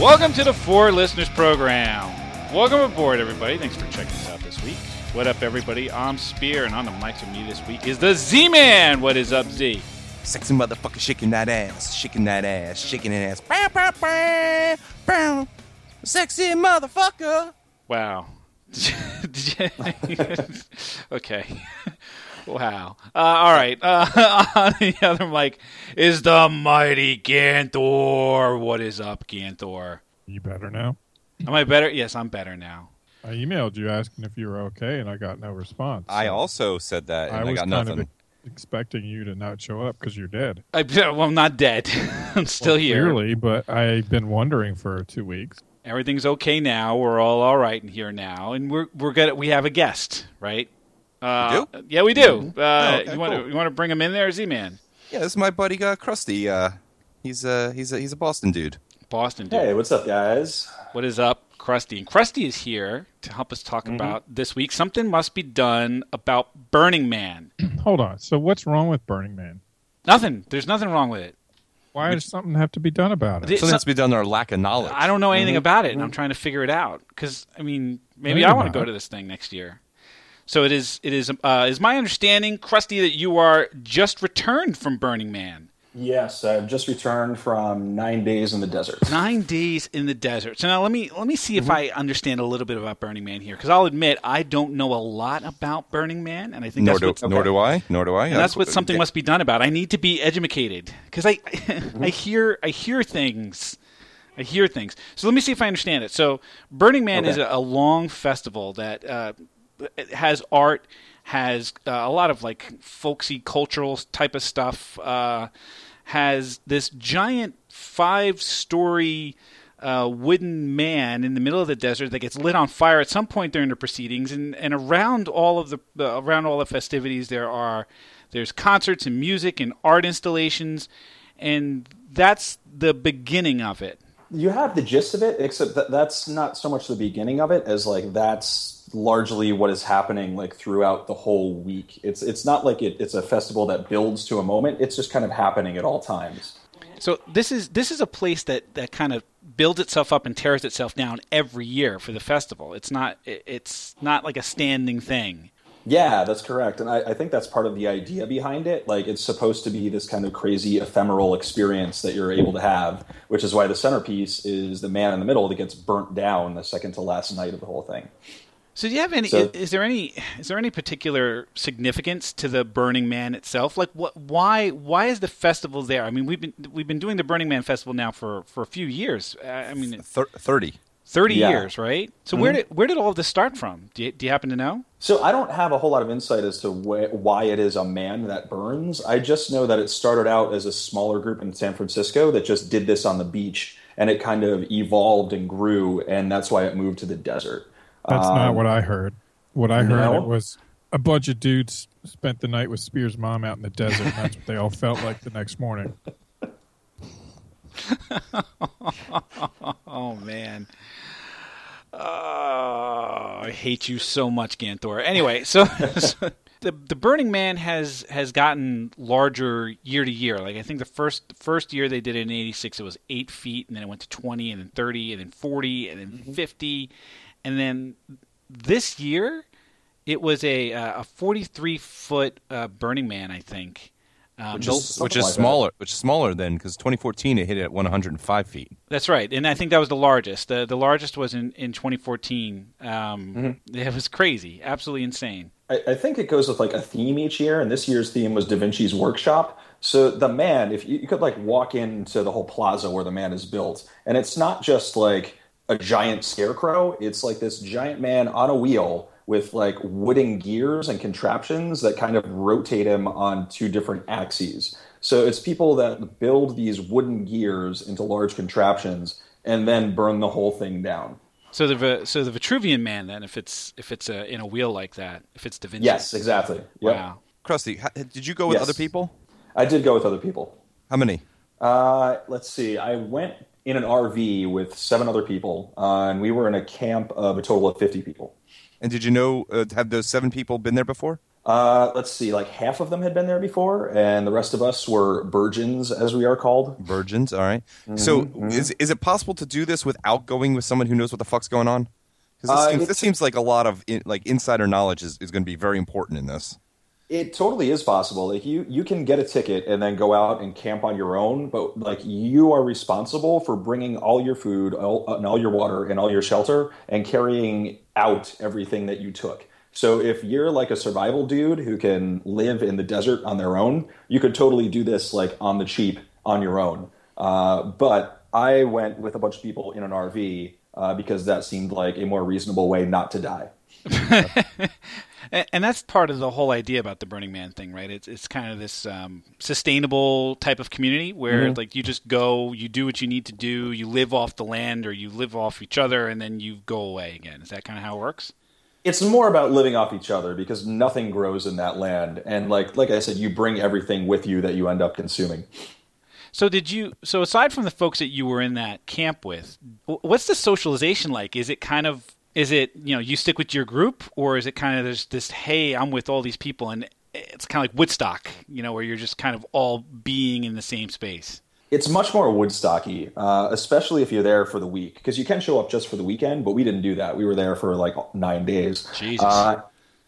Welcome to the Four Listeners Program. Welcome aboard, everybody. Thanks for checking us out this week. What up, everybody? I'm Spear, and on the mic with me this week is the Z Man. What is up, Z? Sexy motherfucker shaking that ass, shaking that ass, shaking that ass. Bow, bow, bow, bow. Sexy motherfucker. Wow. Okay. Wow. Uh, all right. Uh, on the other mic is the mighty Ganthor. What is up, Ganthor? You better now. Am I better? Yes, I'm better now. I emailed you asking if you were okay, and I got no response. I also said that, and I, was got kind nothing. of expecting you to not show up because you're dead. I, well, I'm not dead. I'm still Well, here. Clearly, but I've been wondering for two weeks. Everything's okay now. We're all all right in here now, and we're we're good. We have a guest, right? Uh, We Yeah, we do. Uh, Oh, okay, you want to cool. you want to bring him in there, Z Man? Yeah, this is my buddy uh, Krusty. Uh, he's uh, he's a he's a Boston dude. Boston dude. Hey, what's up, guys? What is up, Krusty? And Krusty is here to help us talk Mm-hmm. about this week. Something must be done about Burning Man. Hold on. So what's wrong with Burning Man? nothing. There's nothing wrong with it. Why does something have to be done about it? Something not- has to be done on our lack of knowledge. I don't know anything Mm-hmm. about it, and I'm trying to figure it out. Because I mean, maybe No, I want to go to this thing next year. So it is. It is. Uh, is my understanding, Krusty, that you are just returned from Burning Man. Yes, I've just returned from nine days in the desert. Nine days in the desert. So now let me let me see Mm-hmm. if I understand a little bit about Burning Man here, because I'll admit I don't know a lot about Burning Man, and I think Nor that's do, what nor do I. Nor do I. and that's what something must be done about. I need to be educated because I I hear I hear things. I hear things. So let me see if I understand it. So Burning Man Okay. is a, a long festival that uh, has art, has uh, a lot of like folksy cultural type of stuff. Uh, has this giant five story uh, wooden man in the middle of the desert that gets lit on fire at some point during the proceedings, and, and around all of the uh, around all the festivities there are there's concerts and music and art installations, and that's the beginning of it. You have the gist of it, except that that's not so much the beginning of it as like that's largely what is happening like throughout the whole week. It's it's not like it, it's a festival that builds to a moment. It's just kind of happening at all times. So this is this is a place that, that kind of builds itself up and tears itself down every year for the festival. It's not it's not like a standing thing. Yeah, that's correct. And I, I think that's part of the idea behind it. Like, it's supposed to be this kind of crazy ephemeral experience that you're able to have, which is why the centerpiece is the man in the middle that gets burnt down the second to last night of the whole thing. So do you have any? So- is there any? Is there any particular significance to the Burning Man itself? Like, what? Why? Why is the festival there? I mean, we've been we've been doing the Burning Man festival now for for a few years. Uh, I mean, Thir- thirty. Thirty Yeah. years, right? So where did where did all of this start from? Do you, do you happen to know? So I don't have a whole lot of insight as to wh- why it is a man that burns. I just know that it started out as a smaller group in San Francisco that just did this on the beach, and it kind of evolved and grew, and that's why it moved to the desert. That's not Um, what I heard. What I heard no? it was a bunch of dudes spent the night with Spear's mom out in the desert, and that's what they all felt like the next morning. Oh man. Oh, I hate you so much, Ganthor. Anyway, so, so the the Burning Man has has gotten larger year to year. Like I think the first first year they did it in '86, it was eight feet, and then it went to 20, and then 30, and then 40, and then 50, and then this year it was a uh, a 43 foot uh, Burning Man, I think. Um, Which the- is- Which is like that. smaller. Which is smaller than because 2014 it hit it at 105 feet. That's right, and I think that was the largest. the The largest was in in 2014. Um, It was crazy, absolutely insane. I, I think it goes with like a theme each year, and this year's theme was Da Vinci's workshop. So the man, if you, you could like walk into the whole plaza where the man is built, and it's not just like a giant scarecrow; it's like this giant man on a wheel with like wooden gears and contraptions that kind of rotate him on two different axes. So it's people that build these wooden gears into large contraptions and then burn the whole thing down. So the so the Vitruvian Man, then, if it's if it's uh in a wheel like that, if it's Da Vinci. Yes, exactly. Yep. Wow. Krusty, did you go with Yes. other people? I did go with other people. How many? Uh, let's see. I went in an RV with seven other people, uh, and we were in a camp of a total of 50 people. And did you know uh, have those seven people been there before? Uh, let's see, like half of them had been there before, and the rest of us were virgins, as we are called. Virgins, all right. So, Mm-hmm, is is it possible to do this without going with someone who knows what the fuck's going on? Because this, Uh, seems, this seems like a lot of in, like insider knowledge is, is going to be very important in this. It totally is possible. Like you, you can get a ticket and then go out and camp on your own, but like you are responsible for bringing all your food, all, and all your water, and all your shelter, and carrying out everything that you took. So if you're like a survival dude who can live in the desert on their own, you could totally do this like on the cheap on your own. Uh, but I went with a bunch of people in an RV uh, because that seemed like a more reasonable way not to die. And, and that's part of the whole idea about the Burning Man thing, right? It's it's kind of this um, sustainable type of community where like you just go, you do what you need to do, you live off the land or you live off each other, and then you go away again. Is that kind of how it works? it's more about living off each other because nothing grows in that land and like like i said you bring everything with you that you end up consuming So did you? So aside from the folks that you were in that camp with, what's the socialization like? Is it kind of is it you know you stick with your group, or is it kind of there's this hey I'm with all these people and it's kind of like Woodstock, you know, where you're just kind of all being in the same space. it's much more woodstocky uh, especially if you're there for the week because you can show up just for the weekend but we didn't do that we were there for like nine days Jesus. Uh,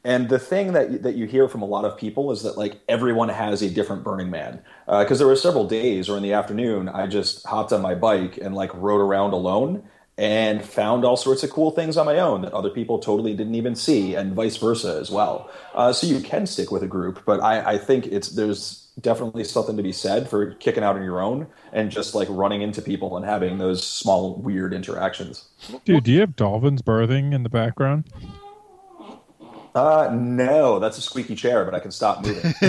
and the thing that that you hear from a lot of people is that like everyone has a different Burning Man because there were several days or in the afternoon I just hopped on my bike and like rode around alone and found all sorts of cool things on my own that other people totally didn't even see and vice versa as well. Uh, so you can stick with a group, but I, I think it's there's definitely something to be said for kicking out on your own and just like running into people and having those small weird interactions. Dude, do you have dolphins birthing in the background? Uh, no, that's a squeaky chair, but I can stop moving.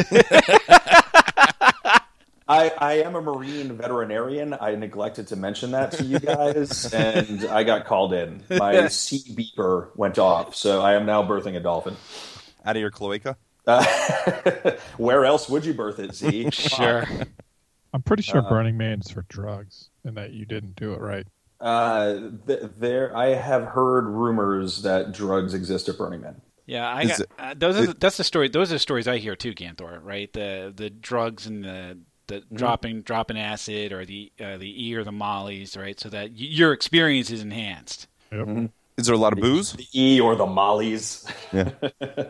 I, I am a marine veterinarian. I neglected to mention that to you guys, and I got called in. My sea beeper went off, so I am now birthing a dolphin. Out of your cloaca? Uh, where else would you birth it, Z? Sure. I'm pretty sure Uh-huh. Burning Man's for drugs and that you didn't do it right. Uh, th- there, I have heard rumors that drugs exist at Burning Man. Yeah, I got it- uh, those. Are the, that's the story. Those are the stories I hear too, Ganthor. Right, the the drugs and the the dropping dropping acid or the uh, the E or the mollies, right, so that y- your experience is enhanced. Yep. Is there a lot of booze? The E or the Mollies. Yeah.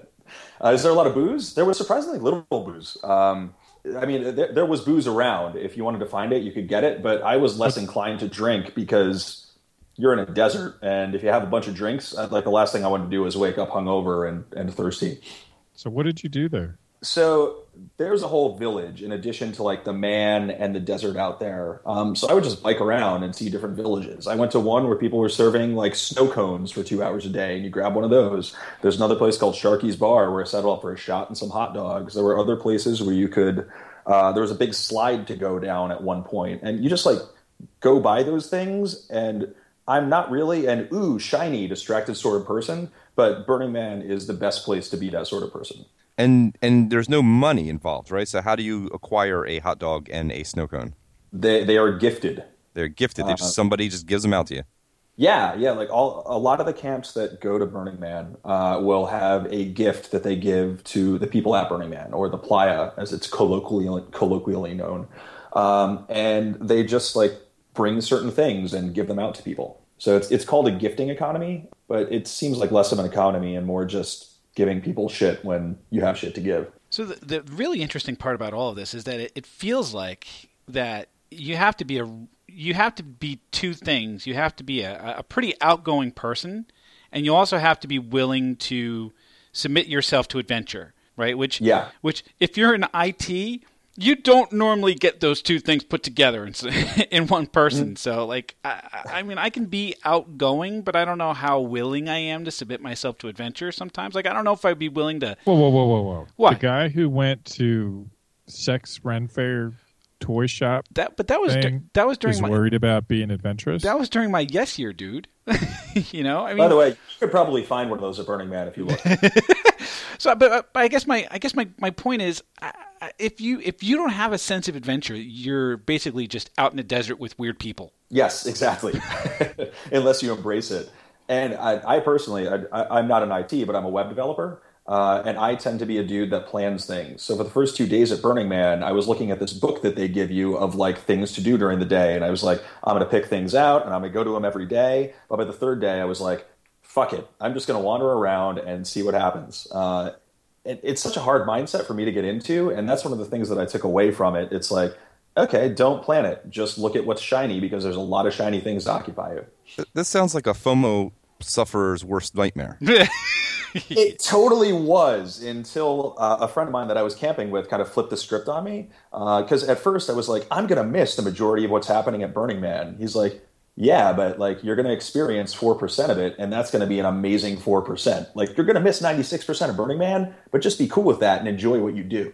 Uh, is there a lot of booze? There was surprisingly little booze. Um, I mean, there, there was booze around. If you wanted to find it, you could get it. But I was less inclined to drink because you're in a desert, and if you have a bunch of drinks, like the last thing I want to do is wake up hungover and, and thirsty. So what did you do there? So there's a whole village in addition to like the man and the desert out there. Um, so I would just bike around and see different villages. I went to one where people were serving like snow cones for two hours a day, and you grab one of those. There's another place called Sharky's Bar where I settled up for a shot and some hot dogs. There were other places where you could. Uh, there was a big slide to go down at one point, and you just like go by those things. And I'm not really an ooh shiny distracted sort of person, but Burning Man is the best place to be that sort of person. And and there's no money involved, right? So how do you acquire a hot dog and a snow cone? They they are gifted. They're gifted. They Uh, just somebody just gives them out to you. Yeah, yeah. Like all, a lot of the camps that go to Burning Man uh, will have a gift that they give to the people at Burning Man, or the playa, as it's colloquially colloquially known, um, and they just like bring certain things and give them out to people. So it's it's called a gifting economy, but it seems like less of an economy and more just giving people shit when you have shit to give. So the, the really interesting part about all of this is that it, it feels like that you have to be a you have to be two things. You have to be a, a pretty outgoing person, and you also have to be willing to submit yourself to adventure, right? Which Yeah. which if you're in IT, you don't normally get those two things put together in, in one person. Mm. So like I, I mean I can be outgoing, but I don't know how willing I am to submit myself to adventure sometimes. Like I don't know if I'd be willing to Whoa, whoa, whoa, whoa, whoa! What? The guy who went to Sex Ren Fair toy shop that but that was dur- thing that was is during my worried about being adventurous. that was during my yes year, dude. you know, I mean. By the way, you could probably find one of those at Burning Man if you look. so but, but I guess my I guess my, my point is, if you if you don't have a sense of adventure, you're basically just out in the desert with weird people. Yes, exactly. Unless you embrace it. And I, I personally, I, I'm not an IT, but I'm a web developer. Uh, and I tend to be a dude that plans things. So for the first two days at Burning Man, I was looking at this book that they give you of like things to do during the day, and I was like, I'm going to pick things out, and I'm going to go to them every day. But by the third day, I was like, fuck it, I'm just going to wander around and see what happens. Uh, it, it's such a hard mindset for me to get into, and that's one of the things that I took away from it. It's like, okay, don't plan it, just look at what's shiny because there's a lot of shiny things to occupy you. This sounds like a FOMO sufferer's worst nightmare. It totally was until uh, a friend of mine that I was camping with kind of flipped the script on me. Because at first I was like, I'm going to miss the majority of what's happening at Burning Man. He's like, yeah, but like you're going to experience 4% of it, and that's going to be an amazing 4%. Like you're going to miss 96% of Burning Man, but just be cool with that and enjoy what you do.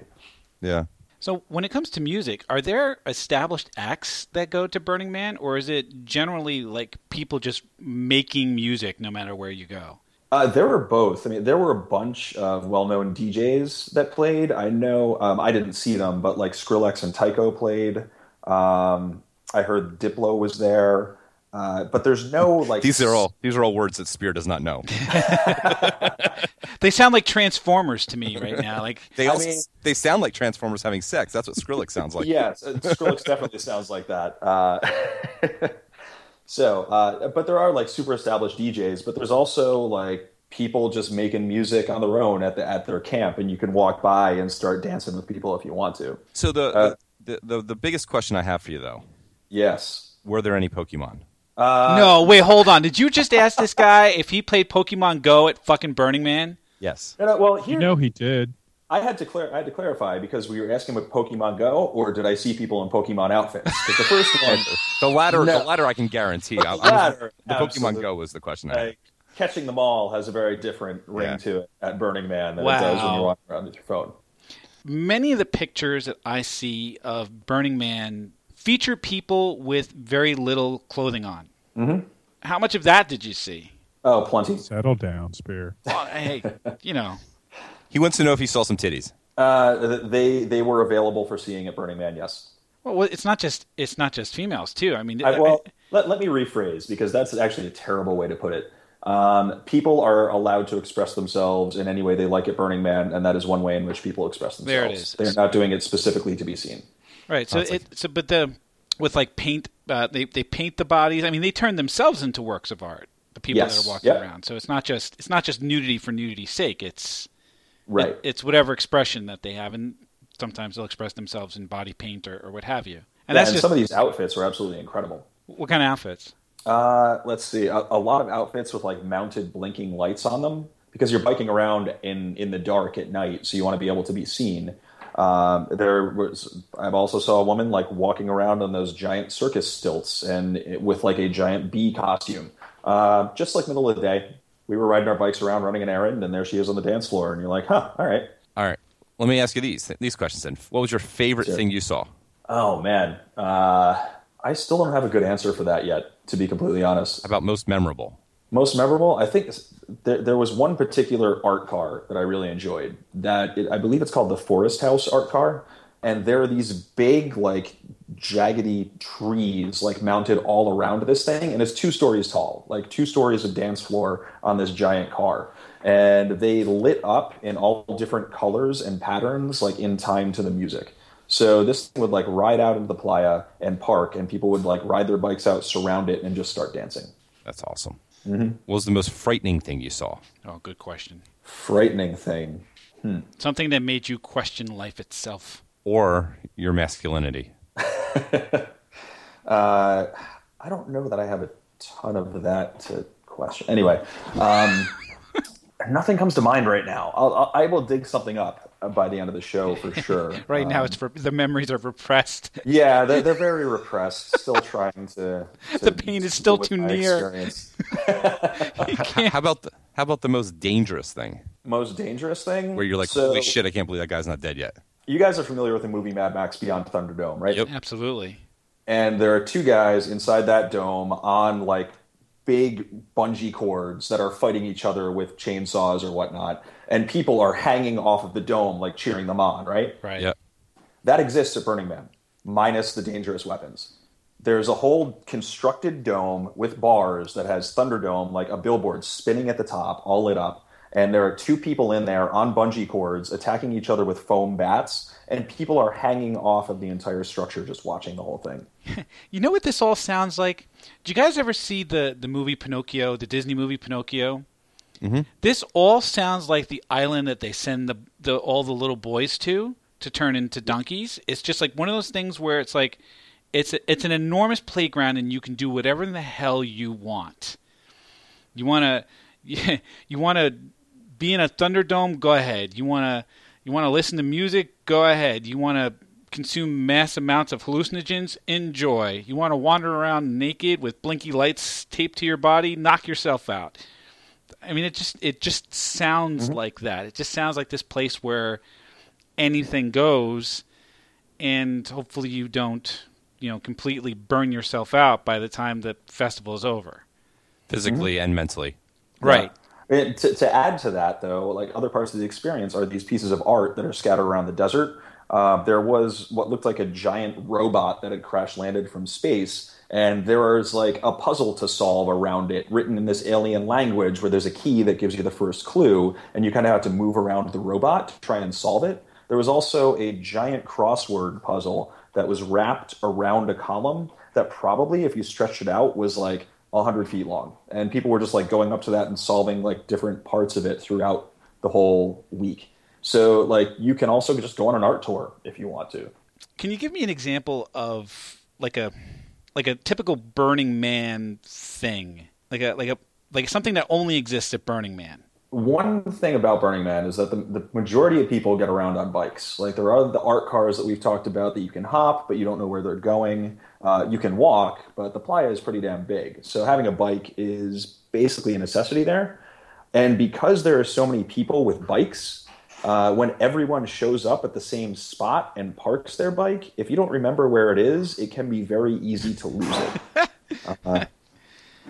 Yeah. So, when it comes to music, are there established acts that go to Burning Man, or is it generally like people just making music no matter where you go? Uh, there were both. I mean, there were a bunch of well-known DJs that played. I know um, I didn't see them, but like Skrillex and Tycho played. Um, I heard Diplo was there, uh, but there's no like. These are all these are all words that Spear does not know. They sound like Transformers to me right now. Like They I also mean- they sound like Transformers having sex. That's what Skrillex sounds like. yes, uh, Skrillex definitely sounds like that. Uh, so, uh, but there are like super established DJs, but there's also like people just making music on their own at the at their camp, and you can walk by and start dancing with people if you want to. So the, Uh, the the the biggest question I have for you though, Yes. were there any Pokemon? Uh, no, wait, hold on. Did you just ask this guy if he played Pokemon Go at fucking Burning Man? Yes. no, no, well, here You know he did. I had to clar- I had to clarify because we were asking with Pokemon Go, or did I see people in Pokemon outfits? Because the first one, The latter, No. the latter, I can guarantee. I, I was- latter, the Pokemon. Go was the question. I had. like, catching them all has a very different ring Yeah. to it at Burning Man than it does when you're walking around with your phone. Many of the pictures that I see of Burning Man feature people with very little clothing on. Mm-hmm. How much of that did you see? Oh, plenty. Settle down, Spear. Well, hey, you know. He wants to know if he saw some titties. Uh, they they were available for seeing at Burning Man. Yes. Well, it's not just it's not just females too. I mean, I, well, let, let me rephrase because that's actually a terrible way to put it. Um, people are allowed to express themselves in any way they like at Burning Man, and that is one way in which people express themselves. There it is. They're not doing it specifically to be seen. Right. So it so but the with like paint, uh, they they paint the bodies. I mean, they turn themselves into works of art. The people Yes. that are walking Yep. around. So it's not just it's not just nudity for nudity's sake. It's Right. it- it's whatever expression that they have, and sometimes they'll express themselves in body paint or, or what have you. And Yeah, that's and just some of these outfits are absolutely incredible. what kind of outfits. Uh, let's see, a, a lot of outfits with like mounted blinking lights on them because you're biking around in in the dark at night, so you want to be able to be seen. Um, there was I also saw a woman like walking around on those giant circus stilts and it, with like a giant bee costume, uh, just like middle of the day. We were riding our bikes around, running an errand, and there she is on the dance floor, and you're like, huh, all right. All right. Let me ask you these these questions then. What was your favorite Sure. thing you saw? Oh man, uh, I still don't have a good answer for that yet. To be completely honest, How about most memorable? Most memorable, I think there, there was one particular art car that I really enjoyed. That it, I believe it's called the Forest House art car, and there are these big, like jaggedy trees, like mounted all around this thing, and it's two stories tall, like two stories of dance floor on this giant car, and they lit up in all different colors and patterns, like in time to the music. So this would like ride out into the playa and park, and people would like ride their bikes out, surround it, and just start dancing. That's awesome. What was the most frightening thing you saw? Oh, good question. frightening thing. Something that made you question life itself. Or your masculinity? Uh, I don't know that I have a ton of that to question. Anyway, um, nothing comes to mind right now. I'll, I'll, I will dig something up by the end of the show for sure. Right now, Um, it's for, the memories are repressed. yeah, they're, they're very repressed. Still trying to. to The pain is still too near. how about the how about the most dangerous thing Most dangerous thing where you're like, So, holy shit, I can't believe that guy's not dead yet. You guys are familiar with the movie Mad Max Beyond Thunderdome, right? Yep. Absolutely. and there are two guys inside that dome on like big bungee cords that are fighting each other with chainsaws or whatnot and people are hanging off of the dome like cheering them on right Right. Yeah. that exists at burning man minus the dangerous weapons there's a whole constructed dome with bars that has thunderdome like a billboard spinning at the top all lit up and there are two people in there on bungee cords attacking each other with foam bats, and people are hanging off of the entire structure just watching the whole thing. You know what this all sounds like? Do you guys ever see the the movie Pinocchio, the Disney movie Pinocchio? Mm-hmm. This all sounds like the island that they send the, the all the little boys to to turn into donkeys. It's just like one of those things where it's like it's a, it's an enormous playground and you can do whatever in the hell you want. You want to you, you want to be in a Thunderdome? Go ahead. You want to you want to listen to music? Go ahead. You want to consume mass amounts of hallucinogens? Enjoy. You want to wander around naked with blinky lights taped to your body? Knock yourself out. I mean, it just it just sounds mm-hmm. like that. It just sounds like this place where anything goes, and hopefully you don't, you know, completely burn yourself out by the time the festival is over, physically mm-hmm. and mentally. Right. Yeah. To, to add to that, though, like other parts of the experience are these pieces of art that are scattered around the desert. Uh, there was what looked like a giant robot that had crash landed from space and there is like a puzzle to solve around it written in this alien language where there's a key that gives you the first clue and you kind of have to move around the robot to try and solve it there was also a giant crossword puzzle that was wrapped around a column that probably if you stretched it out was like 100 feet long. And people were just like going up to that and solving like different parts of it throughout the whole week. So like you can also just go on an art tour if you want to. Can you give me an example of like a like a typical Burning Man thing, like a like a like something that only exists at Burning Man. One thing about Burning Man is that the, the majority of people get around on bikes. Like there are the art cars that we've talked about that you can hop, but you don't know where they're going. Uh, you can walk, but the playa is pretty damn big. So having a bike is basically a necessity there. And because there are so many people with bikes, uh, when everyone shows up at the same spot and parks their bike, if you don't remember where it is, it can be very easy to lose it. uh,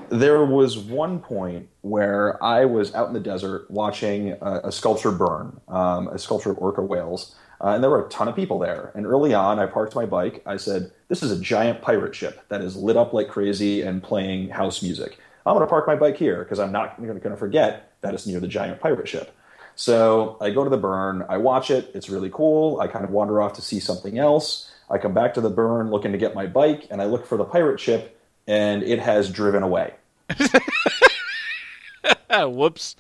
there was one point where I was out in the desert watching a, a sculpture burn, um, a sculpture of orca whales, uh, and there were a ton of people there. And early on, I parked my bike. I said, This is a giant pirate ship that is lit up like crazy and playing house music. I'm going to park my bike here because I'm not going to forget that it's near the giant pirate ship. So I go to the burn, I watch it, it's really cool. I kind of wander off to see something else. I come back to the burn looking to get my bike, and I look for the pirate ship, and it has driven away. Whoops.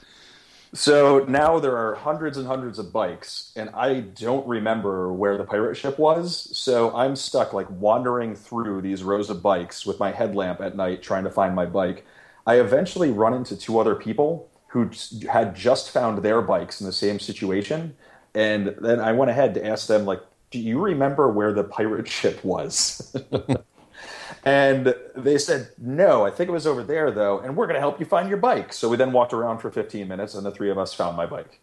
So now there are hundreds and hundreds of bikes, and I don't remember where the pirate ship was. So I'm stuck like wandering through these rows of bikes with my headlamp at night trying to find my bike. I eventually run into two other people who had just found their bikes in the same situation. And then I went ahead to ask them, like, do you remember where the pirate ship was? and they said, no, I think it was over there, though, and we're going to help you find your bike. So we then walked around for 15 minutes, and the three of us found my bike.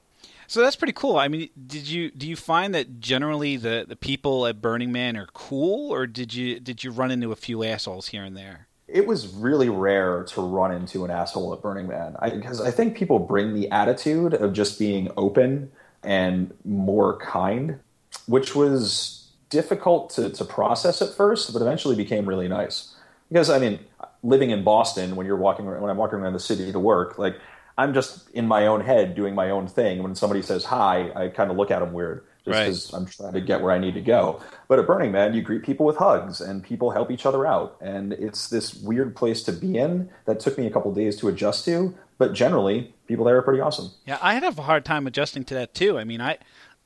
So that's pretty cool. I mean, did you do you find that generally the, the people at Burning Man are cool, or did you did you run into a few assholes here and there? it was really rare to run into an asshole at Burning Man because I, I, think people bring the attitude of just being open and more kind, which was difficult to, to process at first, but eventually became really nice. Because I mean, living in Boston, when you're walking when I'm walking around the city to work, like I'm just in my own head doing my own thing. When somebody says hi, I kind of look at them weird just because right. I'm trying to get where I need to go. But at Burning Man, you greet people with hugs and people help each other out. And it's this weird place to be in that took me a couple days to adjust to. But generally, people there are pretty awesome. Yeah, I had a hard time adjusting to that too. I mean, I.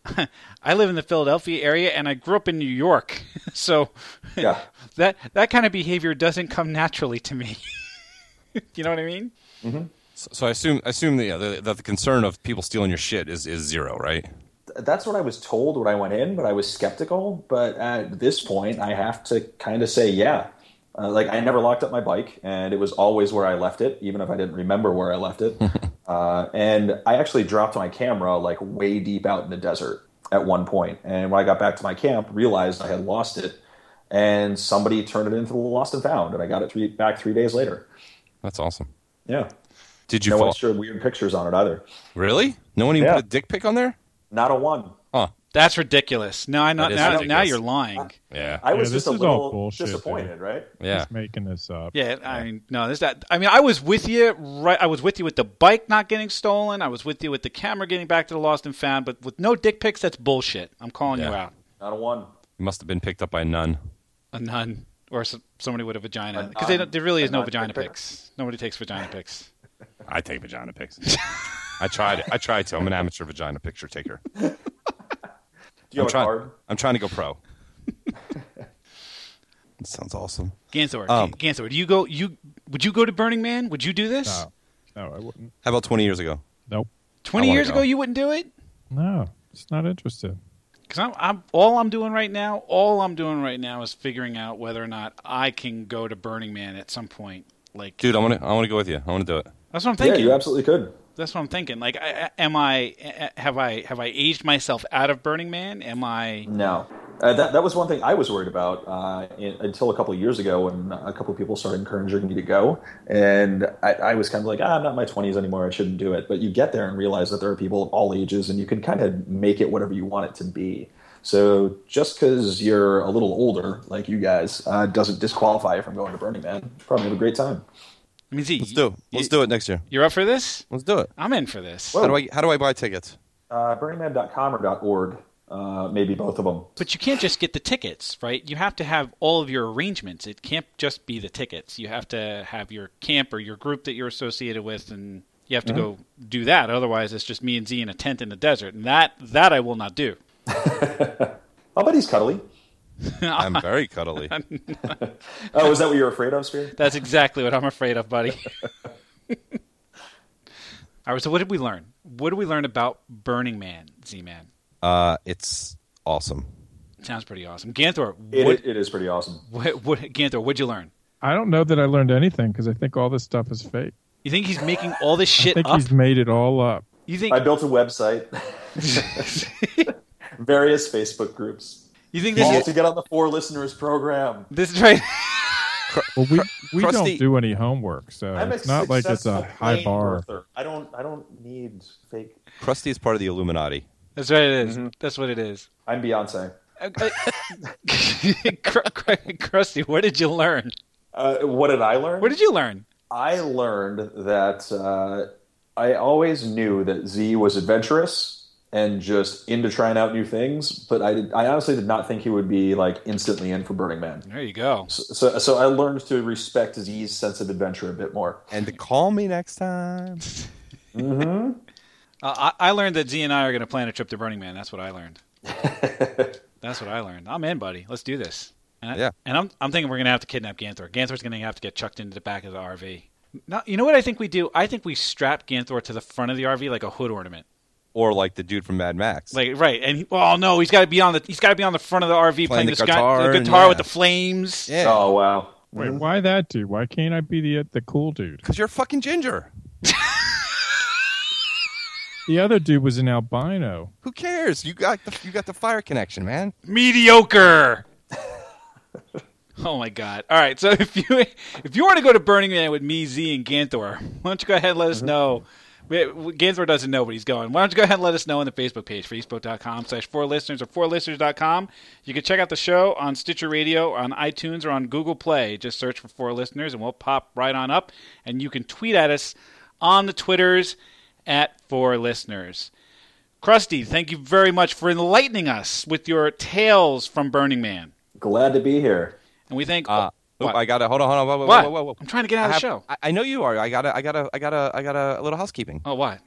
I live in the Philadelphia area and I grew up in New York. so yeah. that that kind of behavior doesn't come naturally to me. you know what I mean? Mm-hmm. So, so, I assume assume that, yeah, the, that the concern of people stealing your shit is, is zero, right? that's what I was told when I went in, but I was skeptical. But at this point, I have to kind of say, yeah. Uh, like I never locked up my bike, and it was always where I left it, even if I didn't remember where I left it. uh, and I actually dropped my camera like way deep out in the desert at one point. And when I got back to my camp, realized I had lost it, and somebody turned it into the lost and found, and I got it three, back three days later. That's awesome. Yeah. Did you? No fall- one showed weird pictures on it either. Really? No one even yeah. put a dick pic on there? Not a one. Huh. That's ridiculous. No, I know That is now. Now you're lying. Yeah. I was Yeah, just this a is all little bullshit, disappointed, dude. right? Yeah. Just making this up. Yeah, I mean, no, there's that. I mean, I was with you, right? I was with you with the bike not getting stolen. I was with you with the camera getting back to the lost and found. But with no dick pics, that's bullshit. I'm calling you out. Not a one. You must have been picked up by a nun. A nun or s- somebody with a vagina, A because nun. there really is no vagina pics. Nobody takes vagina pics. I take vagina pics. I tried. I tried to. I'm an amateur vagina picture taker. Do you I'm have trying. a card? I'm trying to go pro. That sounds awesome. Ganthor, Um, Ganthor, do you go? You would you go to Burning Man? Would you do this? No, no, I wouldn't. How about 20 years ago? Nope. Twenty years go. ago, you wouldn't do it. No, just not interested. Because I'm, I'm all I'm doing right now. All I'm doing right now is figuring out whether or not I can go to Burning Man at some point. Like, Dude, I want to. I want to go with you. I want to do it. that's what I'm thinking. Yeah, thinking. you absolutely could. That's what I'm thinking. Like, I, am I have I have I aged myself out of Burning Man? Am I? No. Uh, that, that was one thing I was worried about uh, in, until a couple of years ago when a couple of people started encouraging me to go. And I, I was kind of like, ah, I'm not in my 20s anymore. I shouldn't do it. But you get there and realize that there are people of all ages and you can kind of make it whatever you want it to be. So just because you're a little older, like you guys, uh, doesn't disqualify you from going to Burning Man. You probably have a great time. I mean, Z, Let's do. it. Let's do it next year. You're up for this? Let's do it. I'm in for this. Whoa. How do I? How do I buy tickets? Uh, BurningMan.com or .org, uh, maybe both of them. But you can't just get the tickets, right? You have to have all of your arrangements. It can't just be the tickets. You have to have your camp or your group that you're associated with, and you have to go do that. Otherwise, it's just me and Z in a tent in the desert, and that that I will not do. I'll bet he's cuddly. I'm very cuddly. Oh, is that what you're afraid of, Spear? That's exactly what I'm afraid of, buddy. All right, so what did we learn? What did we learn about Burning Man, Z Man? Uh, it's awesome. Sounds pretty awesome. Ganthor, It, what, it is pretty awesome. what, what, Ganthor, what'd you learn? I don't know that I learned anything because I think all this stuff is fake. You think he's making all this shit I shit think up? he's made it all up. You think I built a website, various Facebook groups, you think all this to is get on the four listeners program. this is right? Well, we we Krusty- don't do any homework, so I'm it's not like it's a high bar. birther. I don't. I don't need fake. Krusty is part of the Illuminati. That's what it is. That's what it is. I'm Beyonce. Uh, uh, Cr- Cr- Krusty, what did you learn? Uh, what did I learn? What did you learn? I learned that uh, I always knew that Z was adventurous and just into trying out new things, but I did, I honestly did not think he would be like instantly in for Burning Man. There you go. So, so, so I learned to respect Z's sense of adventure a bit more. And to call me next time. Uh, I, I learned that Z and I are going to plan a trip to Burning Man. That's what I learned. That's what I learned. I'm in, buddy. Let's do this. And I- Yeah. And I'm, I'm thinking we're going to have to kidnap Ganthor. Ganthor's going to have to get chucked into the back of the RV. No, you know what I think we do? I think we strap Ganthor to the front of the RV like a hood ornament. Or like the dude from Mad Max. Like right, and he, oh no, he's got to be on the he's got to be on the front of the RV playing, the this guy, guitar the and- guitar with the flames. yeah. Oh wow! Wait, why that dude? Why can't I be the the cool dude? Because you're a fucking ginger. The other dude was an albino. Who cares? You got the you got the fire connection, man. mediocre. oh my god! All right, so if you if you want to go to Burning Man with me, Z, and Ganthor, why don't you go ahead and let us uh-huh. know? We- Ganthor doesn't know, but he's going. Why don't you go ahead and let us know on the Facebook page, facebook.com slash four listeners or four listeners.com. You can check out the show on Stitcher Radio, on iTunes, or on Google Play. Just search for four listeners and we'll pop right on up. And you can tweet at us on the Twitters at four listeners. Krusty, thank you very much for enlightening us with your tales from Burning Man. Glad to be here. And we thank. Uh, what? Oop, I gotta hold on, hold on, whoa, whoa, What? whoa, whoa, whoa. I'm trying to get out I of the have- show. I, I know you are. I gotta, I gotta, I gotta, I gotta a little housekeeping. oh, what?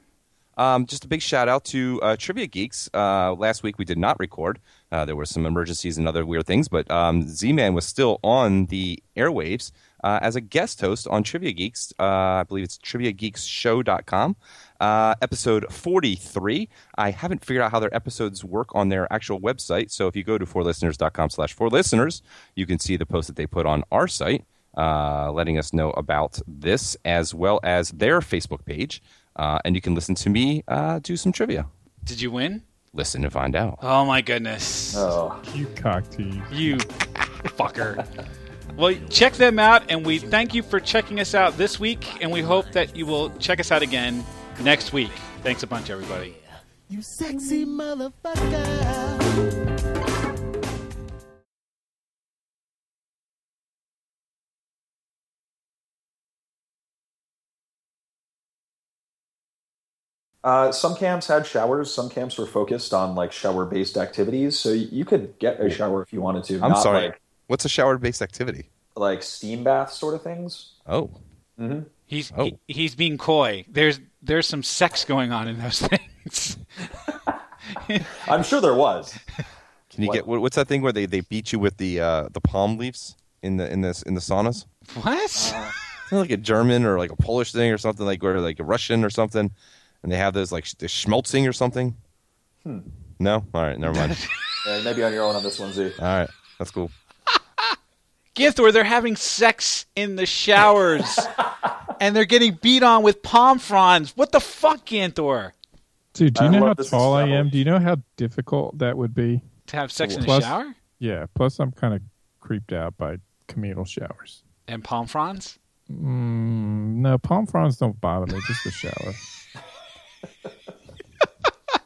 Um, just a big shout out to uh, Trivia Geeks. Uh, last week we did not record. Uh, there were some emergencies and other weird things, but um, Z Man was still on the airwaves uh, as a guest host on Trivia Geeks. Uh, I believe it's triviageeksshow.com. Uh, episode 43. I haven't figured out how their episodes work on their actual website. So if you go to fourlisteners.com slash four listeners, you can see the post that they put on our site, uh, letting us know about this as well as their Facebook page. Uh, and you can listen to me uh, do some trivia. Did you win? Listen and find out. Oh my goodness. Oh, You cock tease. You fucker. Well, check them out, and we thank you for checking us out this week, and we hope that you will check us out again next week. Thanks a bunch, everybody. You sexy motherfucker. Uh, some camps had showers. Some camps were focused on like shower-based activities, so you could get a shower if you wanted to. I'm not sorry. like What's a shower-based activity? like steam bath sort of things. Oh, He's Oh. he, he's being coy. There's there's some sex going on in those things. I'm sure there was. can you What? get what, what's that thing where they, they beat you with the uh, the palm leaves in the in this in the saunas? what? Isn't it like a German or like a Polish thing or something like or like a Russian or something, and they have those like the schmelzing or something. Hmm. No, all right, never mind. Yeah, maybe on your own on this one, Z. all right, that's cool. Ganthor, they're having sex in the showers, and they're getting beat on with palm fronds. What the fuck, Ganthor? Dude, do I you know how tall I am? Do you know how difficult that would be? To have sex in the Plus- shower Yeah. Plus, I'm kind of creeped out by communal showers. and palm fronds? Mm, no, palm fronds don't bother me. Just the shower.